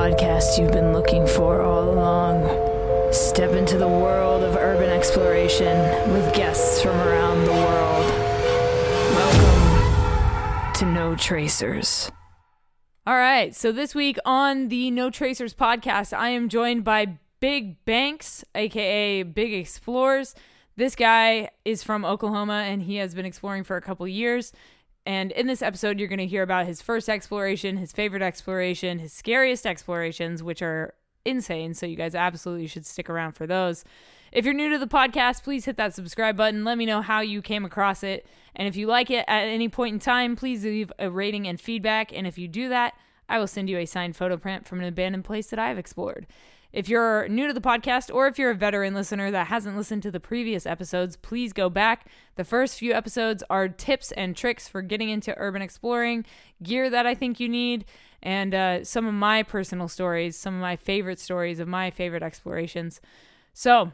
podcast you've been looking for all along. Step into the world of urban exploration with guests from around the world. Welcome to No Tracers. All right. So this week on the No Tracers podcast, I am joined by BigBankz, aka BigExplorez. This guy is from Oklahoma and he has been exploring for a couple years. And in this episode, you're going to hear about his first exploration, his favorite exploration, his scariest explorations, which are insane. So you guys absolutely should stick around for those. If you're new to the podcast, please hit that subscribe button. Let me know how you came across it. And if you like it at any point in time, please leave a rating and feedback. And if you do that, I will send you a signed photo print from an abandoned place that I've explored. If you're new to the podcast or if you're a veteran listener that hasn't listened to the previous episodes, please go back. The first few episodes are tips and tricks for getting into urban exploring, gear that I think you need, and uh, some of my personal stories, some of my favorite stories of my favorite explorations. So,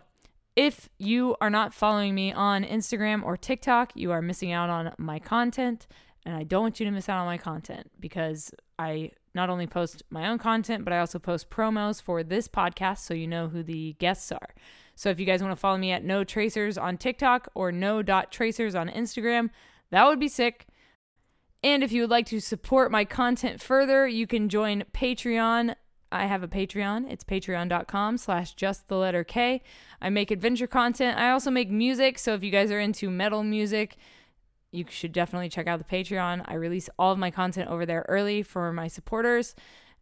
if you are not following me on Instagram or TikTok, you are missing out on my content. And I don't want you to miss out on my content because I not only post my own content, but I also post promos for this podcast so you know who the guests are. So if you guys want to follow me at no tracers on TikTok or no.tracers on Instagram, that would be sick. And if you would like to support my content further, you can join Patreon. I have a Patreon. It's patreon.com slash just the letter K. I make adventure content. I also make music. So if you guys are into metal music, you should definitely check out the Patreon. I release all of my content over there early for my supporters.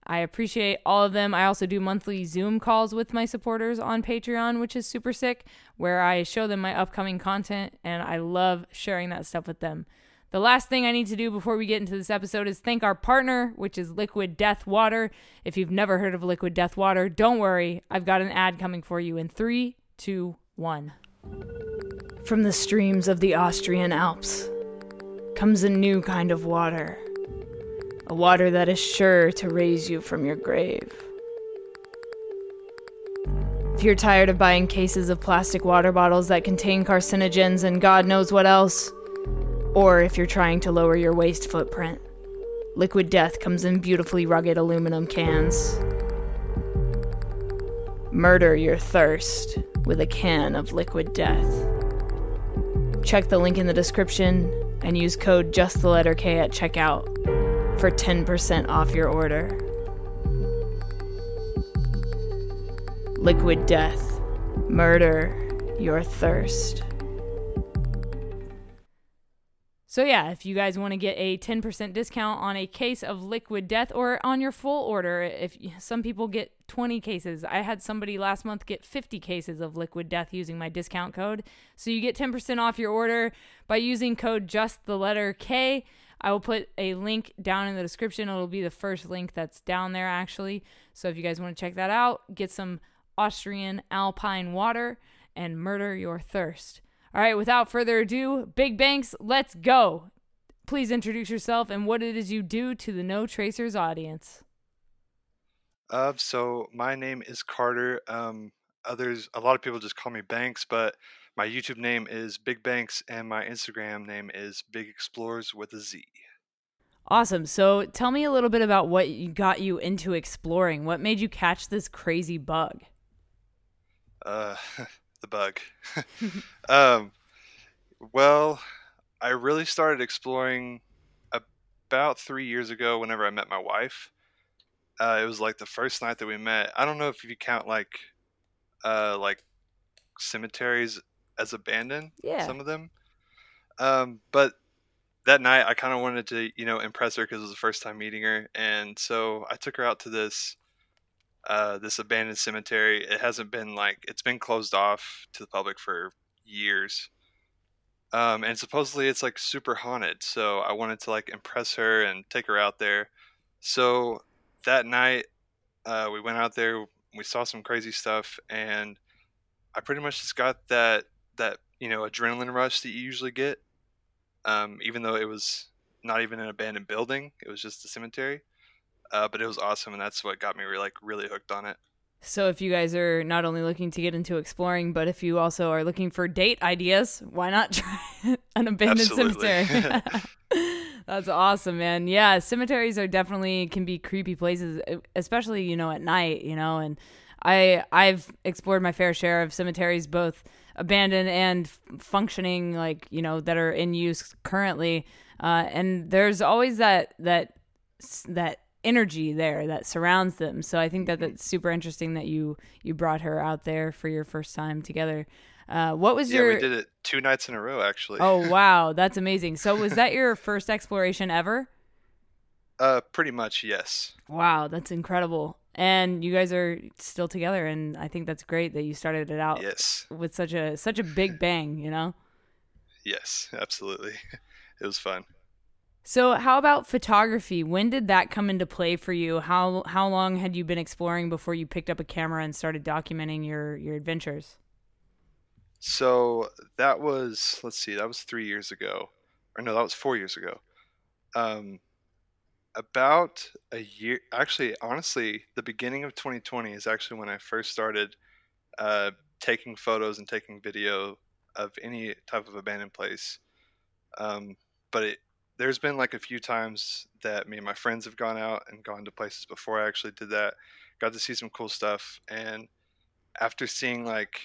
I appreciate all of them. I also do monthly Zoom calls with my supporters on Patreon, which is super sick, where I show them my upcoming content and I love sharing that stuff with them. The last thing I need to do before we get into this episode is thank our partner, which is Liquid Death Water. If you've never heard of Liquid Death Water, don't worry. I've got an ad coming for you in three, two, one. From the streams of the Austrian Alps comes a new kind of water. A water that is sure to raise you from your grave. If you're tired of buying cases of plastic water bottles that contain carcinogens and God knows what else, or if you're trying to lower your waste footprint, Liquid Death comes in beautifully rugged aluminum cans. Murder your thirst with a can of Liquid Death. Check the link in the description and use code just the letter K at checkout for 10% off your order. Liquid Death. Murder your thirst. So yeah, if you guys want to get a 10% discount on a case of Liquid Death or on your full order, if some people get 20 cases. I had somebody last month get 50 cases of Liquid Death using my discount code. So you get 10% off your order by using code just the letter K. I will put a link down in the description. It'll be the first link that's down there actually. So if you guys want to check that out, get some Austrian alpine water and murder your thirst. All right, without further ado, BigBankz, let's go. Please introduce yourself and what it is you do to the No Tracers audience. Uh, so my name is Carter. Um, others, a lot of people just call me Banks, but my YouTube name is BigBankz, and my Instagram name is BigExplorez with a Z. Awesome. So tell me a little bit about what got you into exploring. What made you catch this crazy bug? Uh, the bug. um, well, I really started exploring about three years ago. Whenever I met my wife, uh, it was like the first night that we met. I don't know if you count like, uh, like cemeteries as abandoned. Yeah. Some of them. Um, but that night I kind of wanted to, you know, impress her because it was the first time meeting her, and so I took her out to this uh, this abandoned cemetery. It hasn't been like it's been closed off to the public for years. Um, and supposedly it's like super haunted. So I wanted to like impress her and take her out there. So that night, uh, we went out there. We saw some crazy stuff, and I pretty much just got that that you know adrenaline rush that you usually get. Um, even though it was not even an abandoned building, it was just a cemetery uh, but it was awesome, and that's what got me really, like really hooked on it. So if you guys are not only looking to get into exploring, but if you also are looking for date ideas, why not try an abandoned Absolutely. cemetery? That's awesome, man. Yeah, cemeteries are definitely can be creepy places, especially you know at night. You know, and I I've explored my fair share of cemeteries, both abandoned and functioning, like you know that are in use currently. Uh, and there's always that that that energy there that surrounds them. So I think that that's super interesting that you you brought her out there for your first time together. Uh, what was yeah, your? we did it two nights in a row actually. Oh wow, that's amazing. So was that your first exploration ever? Uh, pretty much yes. Wow, that's incredible. And you guys are still together, and I think that's great that you started it out Yes, with such a such a big bang. You know. yes, absolutely. It was fun. So how about photography? When did that come into play for you? How how long had you been exploring before you picked up a camera and started documenting your your adventures? So that was let's see, that was three years ago, or no, that was four years ago. Um, about a year, actually, honestly, the beginning of 2020 is actually when I first started uh, taking photos and taking video of any type of abandoned place. Um, but it, there's been like a few times that me and my friends have gone out and gone to places before I actually did that. Got to see some cool stuff, and after seeing like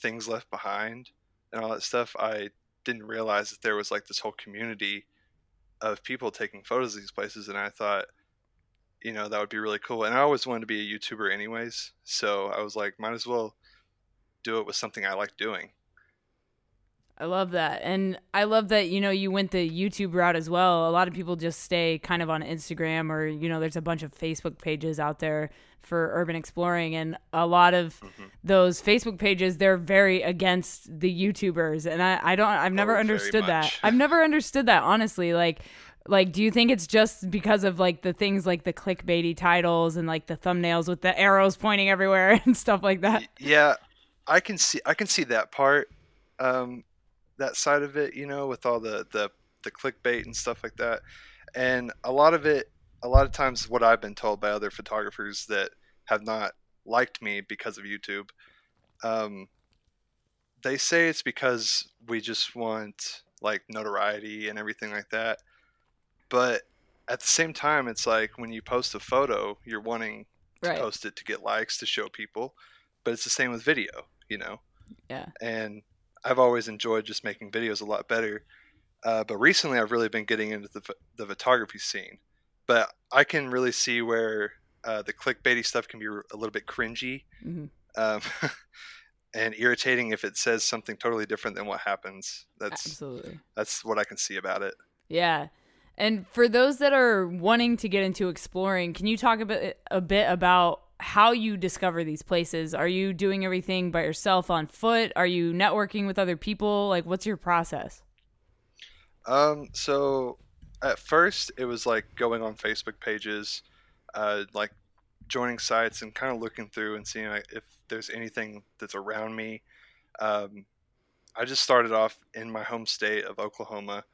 things left behind and all that stuff, I didn't realize that there was like this whole community of people taking photos of these places, and I thought, you know, that would be really cool. And I always wanted to be a YouTuber, anyways, so I was like, might as well do it with something I like doing. I love that. And I love that, you know, you went the YouTube route as well. A lot of people just stay kind of on Instagram or, you know, there's a bunch of Facebook pages out there for urban exploring and a lot of Mm-hmm. those Facebook pages they're very against the YouTubers and I, I don't I've never Oh, understood that. I've never understood that honestly. Like like do you think it's just because of like the things like the clickbaity titles and like the thumbnails with the arrows pointing everywhere and stuff like that? Yeah i can see i can see that part um that side of it you know with all the the the clickbait and stuff like that and a lot of it a lot of times what i've been told by other photographers that have not liked me because of youtube um they say it's because we just want like notoriety and everything like that but at the same time it's like when you post a photo you're wanting to Right. post it to get likes to show people but it's the same with video you know Yeah. and i've always enjoyed just making videos a lot better uh, but recently i've really been getting into the, the photography scene but i can really see where uh, the clickbaity stuff can be a little bit cringy hmm um, and irritating if it says something totally different than what happens that's Absolutely. that's what i can see about it Yeah. And for those that are wanting to get into exploring, can you talk a bit a bit about how you discover these places? Are you doing everything by yourself on foot? Are you networking with other people? Like what's your process? Um, so at first it was like going on Facebook pages, uh, like joining sites and kind of looking through and seeing like, if there's anything that's around me. Um, I just started off in my home state of Oklahoma.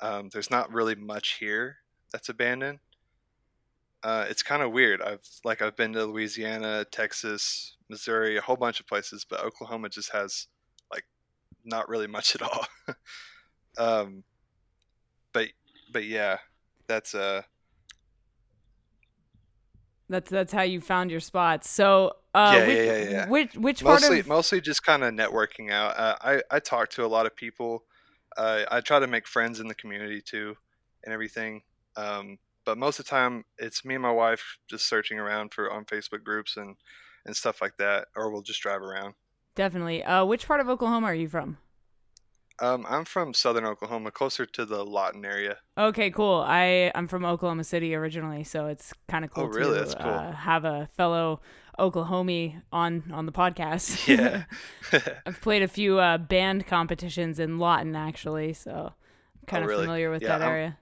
Um, there's not really much here that's abandoned. Uh, it's kind of weird. I've like I've been to Louisiana, Texas, Missouri, a whole bunch of places, but Oklahoma just has like not really much at all. um, but but yeah, that's uh That's that's how you found your spots. So, uh Yeah, which, yeah, yeah, yeah. which which part mostly of mostly just kind of networking out. Uh, I I talk to a lot of people. Uh, I try to make friends in the community too, and everything. Um, but most of the time, it's me and my wife just searching around for on Facebook groups and and stuff like that, or we'll just drive around. definitely. Uh which part of Oklahoma are you from? Um, I'm from southern Oklahoma, closer to the Lawton area. Okay, cool. I I'm from Oklahoma City originally, so it's kind of cool Oh, really? to That's cool. uh, have a fellow Oklahomie on on the podcast. Yeah. I've played a few uh, band competitions in Lawton actually, so I'm kind Oh, of really? familiar with Yeah, that I'm- area.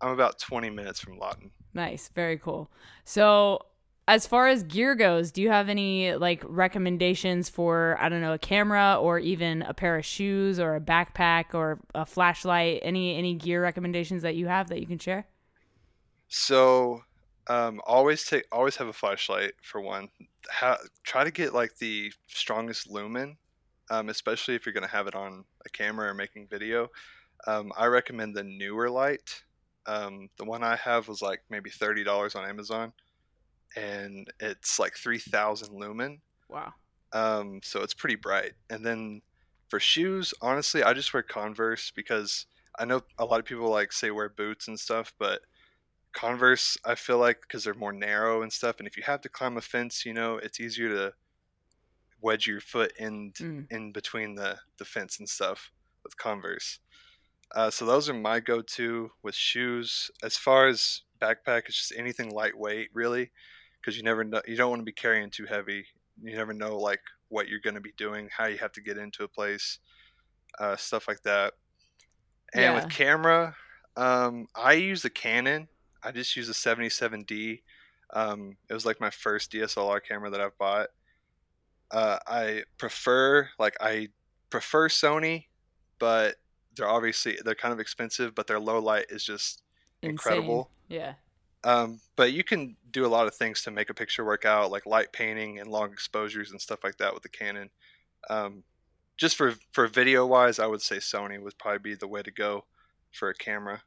I'm about 20 minutes from Lawton. Nice, very cool. So, as far as gear goes, do you have any like recommendations for I don't know a camera or even a pair of shoes or a backpack or a flashlight? Any any gear recommendations that you have that you can share? So, um, always take always have a flashlight for one. Ha- try to get like the strongest lumen, um, especially if you're gonna have it on a camera or making video. Um, I recommend the newer light. Um, the one I have was like maybe thirty dollars on Amazon, and it's like three thousand lumen. Wow. Um, so it's pretty bright. And then for shoes, honestly, I just wear Converse because I know a lot of people like say wear boots and stuff, but Converse, I feel like because they're more narrow and stuff, and if you have to climb a fence, you know, it's easier to wedge your foot in Mm. in between the the fence and stuff with Converse. Uh, so those are my go-to with shoes. As far as backpack, it's just anything lightweight, really, because you never know. You don't want to be carrying too heavy. You never know like what you're going to be doing, how you have to get into a place, uh, stuff like that. And Yeah. with camera, um, I use the Canon. I just use a 77D. Um, it was like my first DSLR camera that I've bought. Uh, I prefer like I prefer Sony, but they're obviously they're kind of expensive, but their low light is just incredible. Yeah. Um, but you can do a lot of things to make a picture work out, like light painting and long exposures and stuff like that with the Canon. Um, just for for video wise, I would say Sony would probably be the way to go for a camera.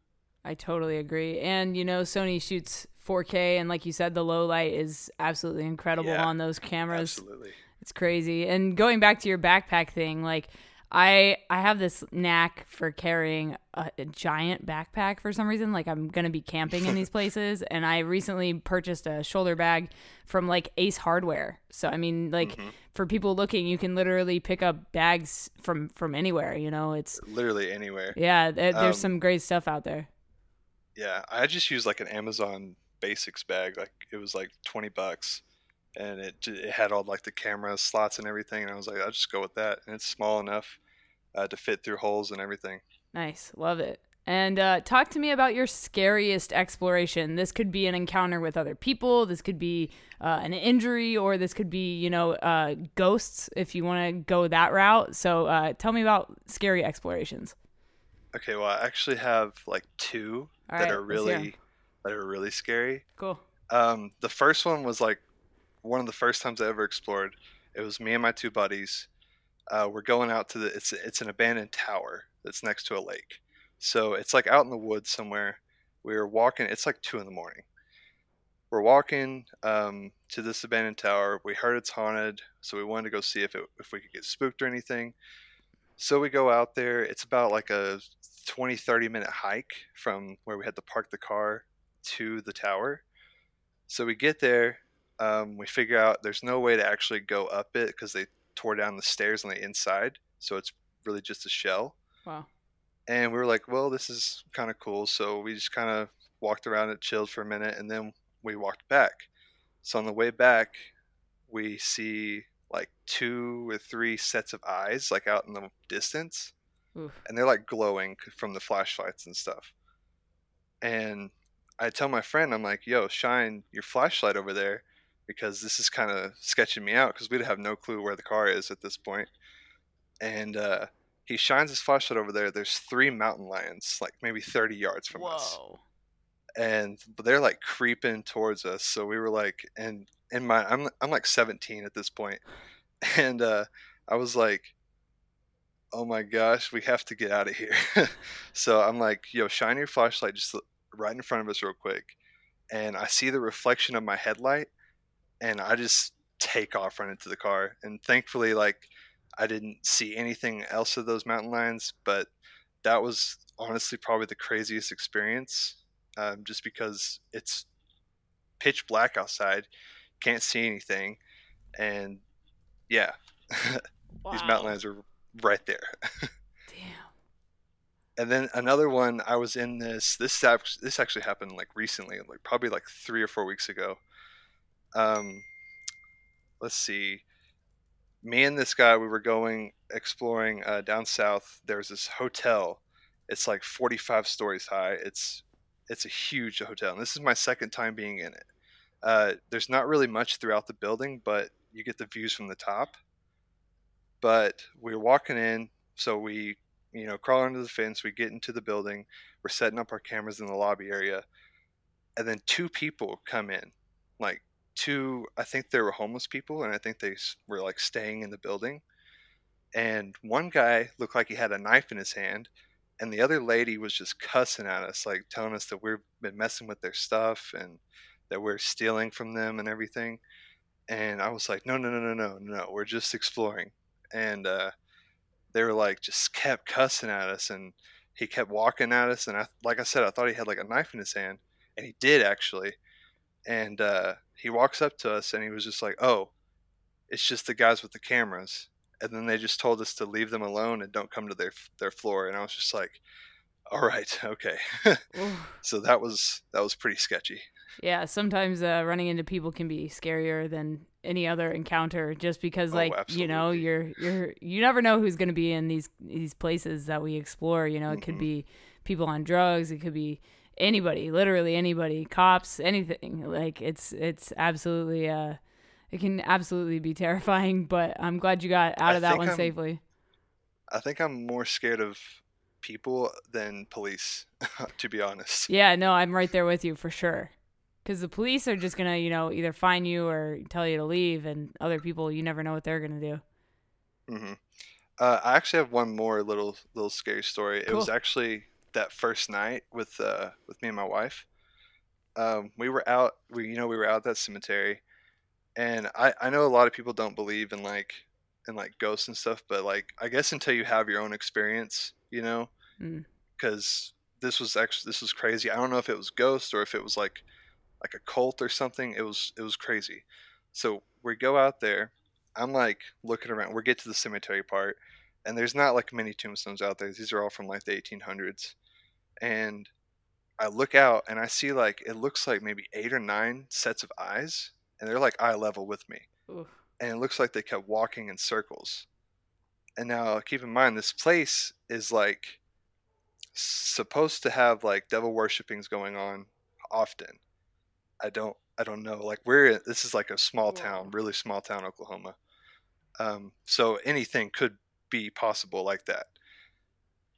I totally agree. And you know, Sony shoots 4K, and like you said, the low light is absolutely incredible Yeah, on those cameras. Absolutely. It's crazy. And going back to your backpack thing, like I I have this knack for carrying a, a giant backpack for some reason. Like I'm gonna be camping in these places, and I recently purchased a shoulder bag from like Ace Hardware. So I mean, like Mhm. for people looking, you can literally pick up bags from from anywhere. You know, it's Literally anywhere. yeah. th- There's Um, some great stuff out there. Yeah, I just used like an Amazon Basics bag. Like it was like twenty bucks, and it it had all like the camera slots and everything. And I was like, I'll just go with that. And it's small enough uh, to fit through holes and everything. Nice, love it. And uh, talk to me about your scariest exploration. This could be an encounter with other people. This could be uh, an injury, or this could be, you know, uh, ghosts. If you want to go that route. So, uh, tell me about scary explorations. Okay, well, I actually have like two All that right, are let's hear 'em. really that are really scary. Cool. Um, the first one was like one of the first times I ever explored. It was me and my two buddies. Uh, we're going out to the it's it's an abandoned tower that's next to a lake. So it's like out in the woods somewhere. We were walking. It's like two in the morning. We're walking um, to this abandoned tower. We heard it's haunted, so we wanted to go see if it if we could get spooked or anything. So we go out there. It's about like a 20 30 minute hike from where we had to park the car to the tower. So we get there, um, we figure out there's no way to actually go up it because they tore down the stairs on the inside, so it's really just a shell. Wow. And we were like, well, this is kind of cool. So we just kind of walked around it, chilled for a minute, and then we walked back. So on the way back, we see like two or three sets of eyes, like out in the distance Oof. and they're like glowing from the flashlights and stuff. And I tell my friend, I'm like, "Yo, shine your flashlight over there, because this is kind of sketching me out because we'd have no clue where the car is at this point." And uh, he shines his flashlight over there. There's three mountain lions, like maybe 30 yards from us, and they're like creeping towards us. So we were like, and in my, I'm I'm like 17 at this point, and uh, I was like, oh my gosh, we have to get out of here. so I'm like, yo, shine your flashlight just right in front of us real quick. And I see the reflection of my headlight and I just take off running to the car. And thankfully, like, I didn't see anything else of those mountain lions, but that was honestly probably the craziest experience um, just because it's pitch black outside, can't see anything. And yeah, these mountain lions are right there. Damn. and then another one i was in this this this actually happened like recently like probably like three or four weeks ago um let's see. Me and this guy we were going exploring uh, down south. There's this hotel. It's like 45 stories high. It's it's a huge hotel and this is my second time being in it. Uh, there's not really much throughout the building but you get the views from the top. But we are walking in so we you know, crawl under the fence. We get into the building. We're setting up our cameras in the lobby area, and then two people come in, like two. I think they were homeless people, and I think they were like staying in the building. And one guy looked like he had a knife in his hand, and the other lady was just cussing at us, like telling us that we've been messing with their stuff and that we're stealing from them and everything. And I was like, no, no, no, no, no, no, we're just exploring. And uh, they were like, just kept cussing at us, and he kept walking at us. And I, like I said, I thought he had like a knife in his hand, and he did actually. And uh, he walks up to us, and he was just like, oh, it's just the guys with the cameras. And then they just told us to leave them alone and don't come to their their floor. And i was just like all right okay. So that was that was pretty sketchy. Yeah sometimes uh, running into people can be scarier than any other encounter just because oh, like absolutely. you know you're you're you never know who's going to be in these these places that we explore you know it mm-hmm. could be people on drugs it could be anybody literally anybody cops anything like it's it's absolutely uh it can absolutely be terrifying, but I'm glad you got out of that one I'm, safely. I think I'm more scared of people than police, to be honest. Yeah, no, I'm right there with you for sure. Because the police are just gonna, you know, either fine you or tell you to leave, and other people, you never know what they're gonna do. Mm-hmm. Uh, I actually have one more little little scary story. Cool. It was actually that first night with uh, with me and my wife. Um, we were out. We you know we were out at that cemetery and I I know a lot of people don't believe in like in like ghosts and stuff, but like I guess until you have your own experience, you know, because mm. this was actually this was crazy. I don't know if it was ghosts or if it was like like a cult or something. It was it was crazy. So we go out there. I'm like looking around. We get to the cemetery part, and there's not like many tombstones out there. These are all from like the 1800s, and I look out and I see like it looks like maybe eight or nine sets of eyes and they're like eye level with me. Oof. And it looks like they kept walking in circles. And now keep in mind this place is like supposed to have like devil worshippings going on often. I don't I don't know. Like we're this is like a small town, really small town Oklahoma. Um, so anything could be possible like that.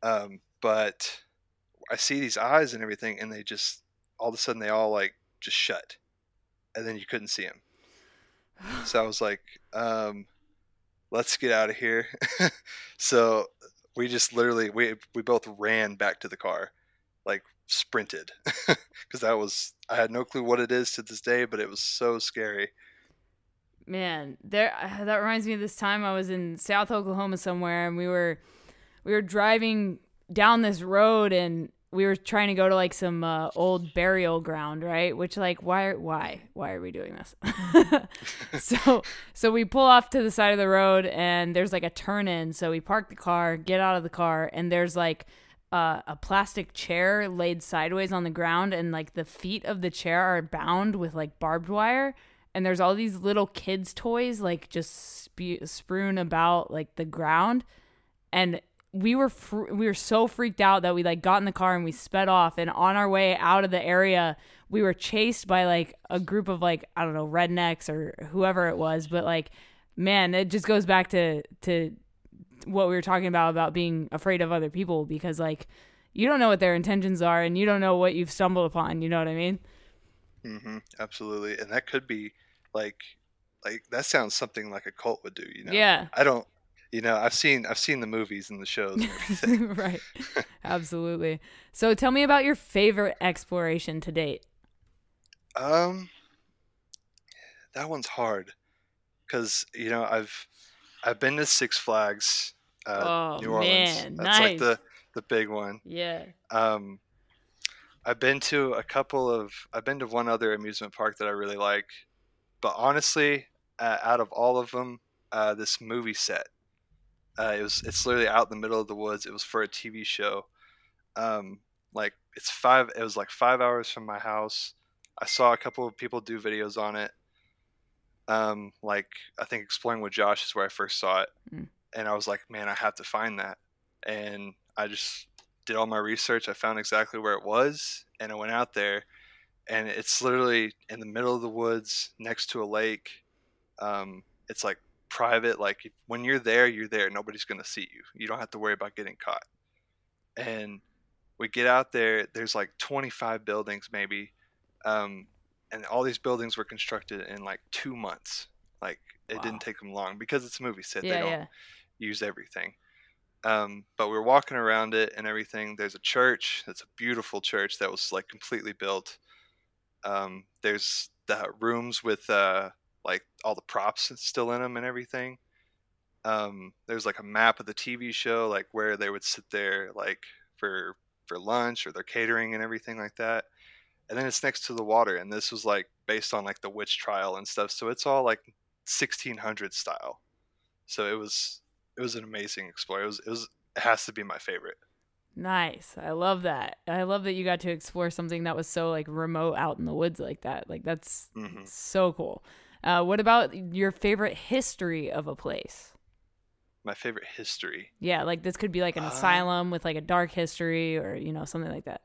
Um, but I see these eyes and everything, and they just all of a sudden they all like just shut and then you couldn't see him. So I was like, um, let's get out of here. so we just literally we we both ran back to the car, like sprinted, because that was I had no clue what it is to this day, but it was so scary. Man, there that reminds me of this time I was in South Oklahoma somewhere, and we were we were driving down this road, and we were trying to go to like some uh, old burial ground, right? Which like why why why are we doing this? so so we pull off to the side of the road and there's like a turn in. So we park the car, get out of the car, and there's like uh, a plastic chair laid sideways on the ground, and like the feet of the chair are bound with like barbed wire. And there's all these little kids' toys like just spe- strewn about like the ground, and we were fr- we were so freaked out that we like got in the car and we sped off. And on our way out of the area we were chased by like a group of like I don't know rednecks or whoever it was. But like man it just goes back to to what we were talking about about being afraid of other people because like you don't know what their intentions are and you don't know what you've stumbled upon. You know what I mean? Mhm absolutely. And that could be like like that sounds something like a cult would do you know? Yeah. I don't you know i've seen i've seen the movies and the shows and right. Absolutely. So tell me about your favorite exploration to date. Um that one's hard because you know i've i've been to six flags uh, oh, new orleans. man. that's nice. like the the big one. Yeah. Um i've been to a couple of i've been to one other amusement park that i really like but honestly uh, out of all of them uh, this movie set uh, it was it's literally out in the middle of the woods. It was for a TV show. Um, like it's five. It was like five hours from my house. I saw a couple of people do videos on it. Um, like I think exploring with Josh is where I first saw it, mm. and I was like, man, I have to find that. And I just did all my research. I found exactly where it was, and I went out there, and it's literally in the middle of the woods next to a lake. Um, it's like private. Like when you're there, you're there. Nobody's going to see you. You don't have to worry about getting caught. And we get out there. There's like 25 buildings maybe, um, and all these buildings were constructed in like two months. Like it wow. didn't take them long because it's a movie set. Yeah, they don't yeah. use everything. Um, but we are walking around it and everything. There's a church. It's a beautiful church that was like completely built. Um, there's the rooms with uh, like all the props still in them and everything. Um, there's like a map of the TV show, like where they would sit there, like for for lunch or their catering and everything like that. And then it's next to the water, and this was like based on like the witch trial and stuff. So it's all like 1600 style. So it was it was an amazing explore. It was it was it has to be my favorite. Nice. I love that. I love that you got to explore something that was so like remote out in the woods like that. Like that's mm-hmm. so cool. Uh, what about your favorite history of a place? My favorite history. Yeah, like this could be like an uh, asylum with like a dark history or you know something like that.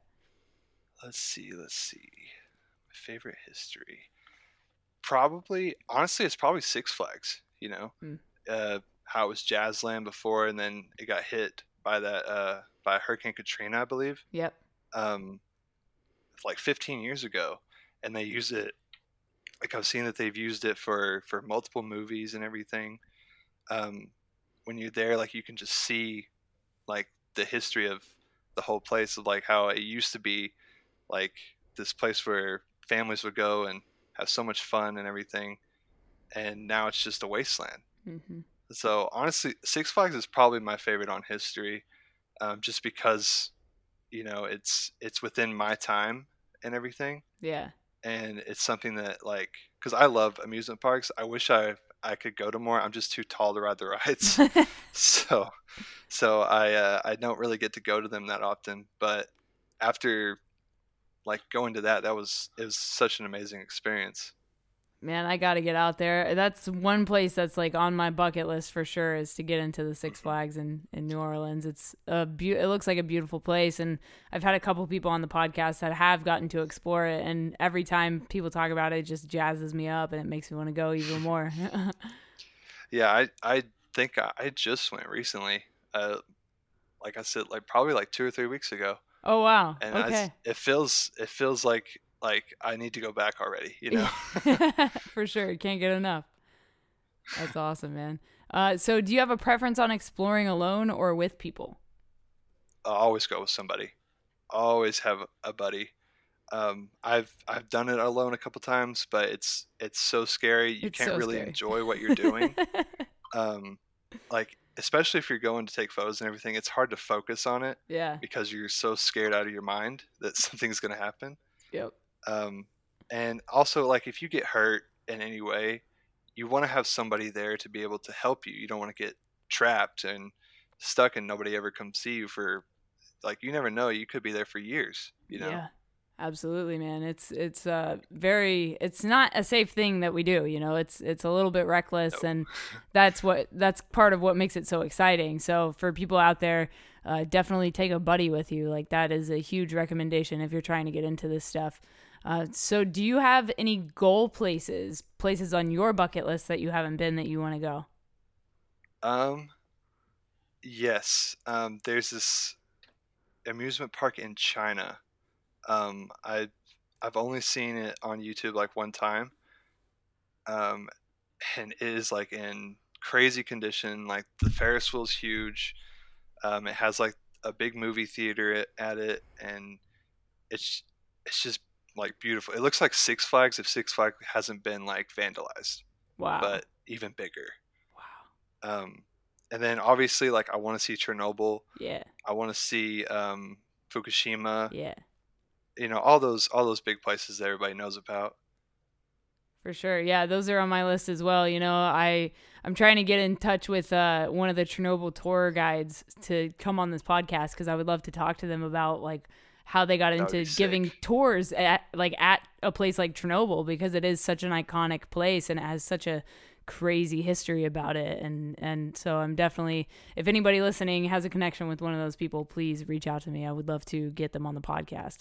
Let's see. Let's see. My favorite history. Probably, honestly, it's probably Six Flags. You know, mm. uh, how it was Jazzland before, and then it got hit by that uh, by Hurricane Katrina, I believe. Yep. Um, like 15 years ago, and they use it. Like I've seen that they've used it for for multiple movies and everything. Um, when you're there, like you can just see like the history of the whole place of like how it used to be like this place where families would go and have so much fun and everything and now it's just a wasteland mm-hmm. so honestly six flags is probably my favorite on history um, just because you know it's it's within my time and everything yeah and it's something that like because i love amusement parks i wish i i could go to more i'm just too tall to ride the rides. So so i uh, i don't really get to go to them that often but after like going to that that was it was such an amazing experience man, I got to get out there. That's one place that's like on my bucket list for sure is to get into the Six. Flags in, in New Orleans. It's a be- it looks like a beautiful place and I've had a couple people on the podcast that have gotten to explore it and every time people talk about it, it just jazzes me up and it makes me want to go even more. yeah, I I think I, I just went recently. Uh like I said like probably like 2 or 3 weeks ago. Oh wow. And okay. I, it feels it feels like like I need to go back already, you know. For sure, can't get enough. That's awesome, man. Uh, so, do you have a preference on exploring alone or with people? I always go with somebody. always have a buddy. Um, I've I've done it alone a couple times, but it's it's so scary. You it's can't so really scary. enjoy what you're doing. um, like especially if you're going to take photos and everything, it's hard to focus on it. Yeah. Because you're so scared out of your mind that something's going to happen. Yep. Um, and also, like, if you get hurt in any way, you want to have somebody there to be able to help you. You don't want to get trapped and stuck and nobody ever comes see you for, like, you never know. You could be there for years, you know? Yeah. Absolutely, man. It's it's uh very it's not a safe thing that we do, you know. It's it's a little bit reckless and that's what that's part of what makes it so exciting. So for people out there, uh, definitely take a buddy with you. Like that is a huge recommendation if you're trying to get into this stuff. Uh, so, do you have any goal places, places on your bucket list that you haven't been that you want to go? Um, yes. Um, there's this amusement park in China. Um, I I've only seen it on YouTube like one time. Um, and it is like in crazy condition. Like the Ferris wheel's huge. Um, it has like a big movie theater at it, and it's it's just like beautiful. It looks like Six Flags if Six Flags hasn't been like vandalized. Wow. But even bigger. Wow. Um, and then obviously like I want to see Chernobyl. Yeah. I want to see um, Fukushima. Yeah. You know all those all those big places that everybody knows about. For sure. Yeah, those are on my list as well. You know, I I'm trying to get in touch with uh, one of the Chernobyl tour guides to come on this podcast because I would love to talk to them about like how they got into giving tours at like at a place like Chernobyl because it is such an iconic place and it has such a crazy history about it. And and so I'm definitely if anybody listening has a connection with one of those people please reach out to me. I would love to get them on the podcast.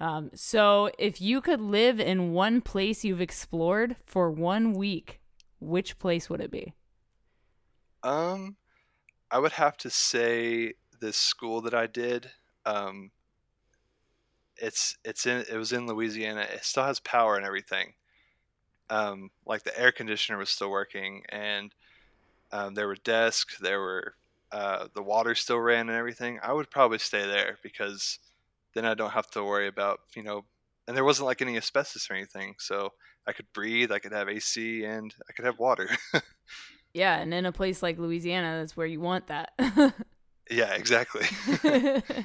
Um, so if you could live in one place you've explored for one week which place would it be? Um I would have to say this school that I did um it's it's in it was in Louisiana. It still has power and everything. Um, like the air conditioner was still working, and um, there were desks, there were uh, the water still ran and everything, I would probably stay there because then I don't have to worry about you know, and there wasn't like any asbestos or anything, so I could breathe, I could have AC, and I could have water. yeah, and in a place like Louisiana, that's where you want that. yeah, exactly.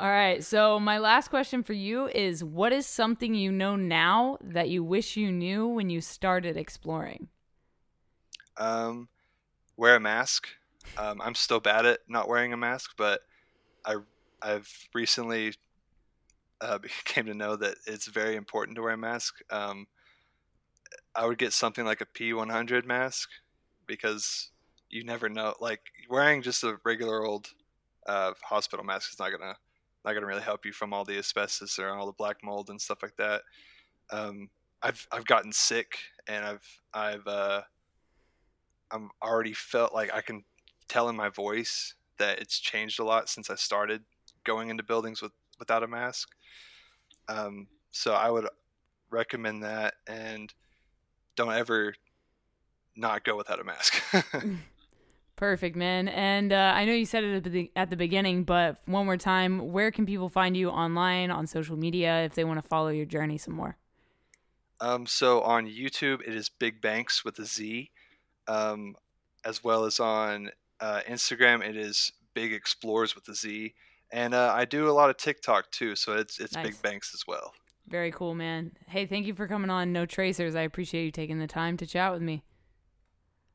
All right. So, my last question for you is what is something you know now that you wish you knew when you started exploring? Um, wear a mask. Um, I'm still bad at not wearing a mask, but I I've recently uh, came to know that it's very important to wear a mask. Um, I would get something like a P100 mask because you never know. Like wearing just a regular old uh, hospital mask is not gonna not gonna really help you from all the asbestos or all the black mold and stuff like that. Um, I've I've gotten sick and I've I've uh, I'm already felt like I can tell in my voice that it's changed a lot since I started going into buildings with without a mask. Um, so I would recommend that and don't ever not go without a mask. Perfect, man. And uh, I know you said it at the, at the beginning, but one more time, where can people find you online, on social media, if they want to follow your journey some more? Um, so on YouTube, it is BigBankz with a Z, um, as well as on uh, Instagram, it is BigExplorez with a Z, and uh, I do a lot of TikTok too, so it's it's nice. BigBankz as well. Very cool, man. Hey, thank you for coming on No Tracers. I appreciate you taking the time to chat with me.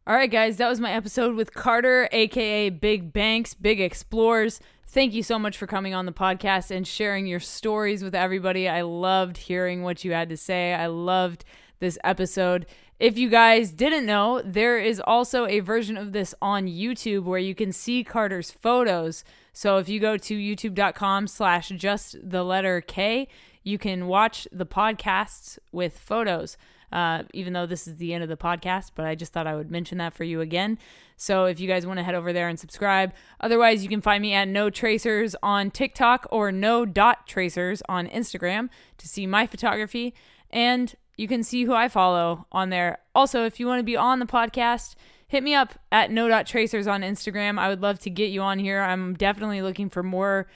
All right, guys, that was my episode with Carter, aka BigBankz, Big Explorers. Thank you so much for coming on the podcast and sharing your stories with everybody. I loved hearing what you had to say. I loved this episode. If you guys didn't know, there is also a version of this on YouTube where you can see Carter's photos. So if you go to youtube.com slash just the letter K, you can watch the podcasts with photos uh, even though this is the end of the podcast, but I just thought I would mention that for you again. So if you guys want to head over there and subscribe, otherwise you can find me at No Tracers on TikTok or No Dot Tracers on Instagram to see my photography, and you can see who I follow on there. Also, if you want to be on the podcast, hit me up at No Dot Tracers on Instagram. I would love to get you on here. I'm definitely looking for more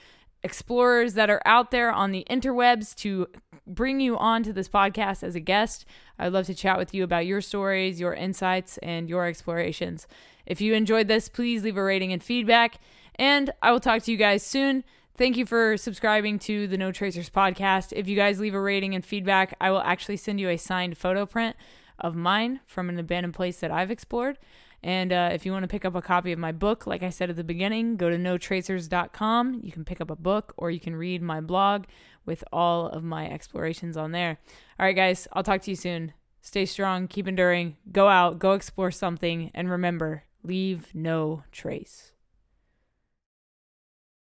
explorers that are out there on the interwebs to bring you on to this podcast as a guest. I'd love to chat with you about your stories, your insights, and your explorations. If you enjoyed this, please leave a rating and feedback, and I will talk to you guys soon. Thank you for subscribing to the No Tracers podcast. If you guys leave a rating and feedback, I will actually send you a signed photo print of mine from an abandoned place that I've explored. And uh, if you want to pick up a copy of my book, like I said at the beginning, go to notracers.com. You can pick up a book or you can read my blog with all of my explorations on there. All right, guys, I'll talk to you soon. Stay strong, keep enduring, go out, go explore something, and remember leave no trace.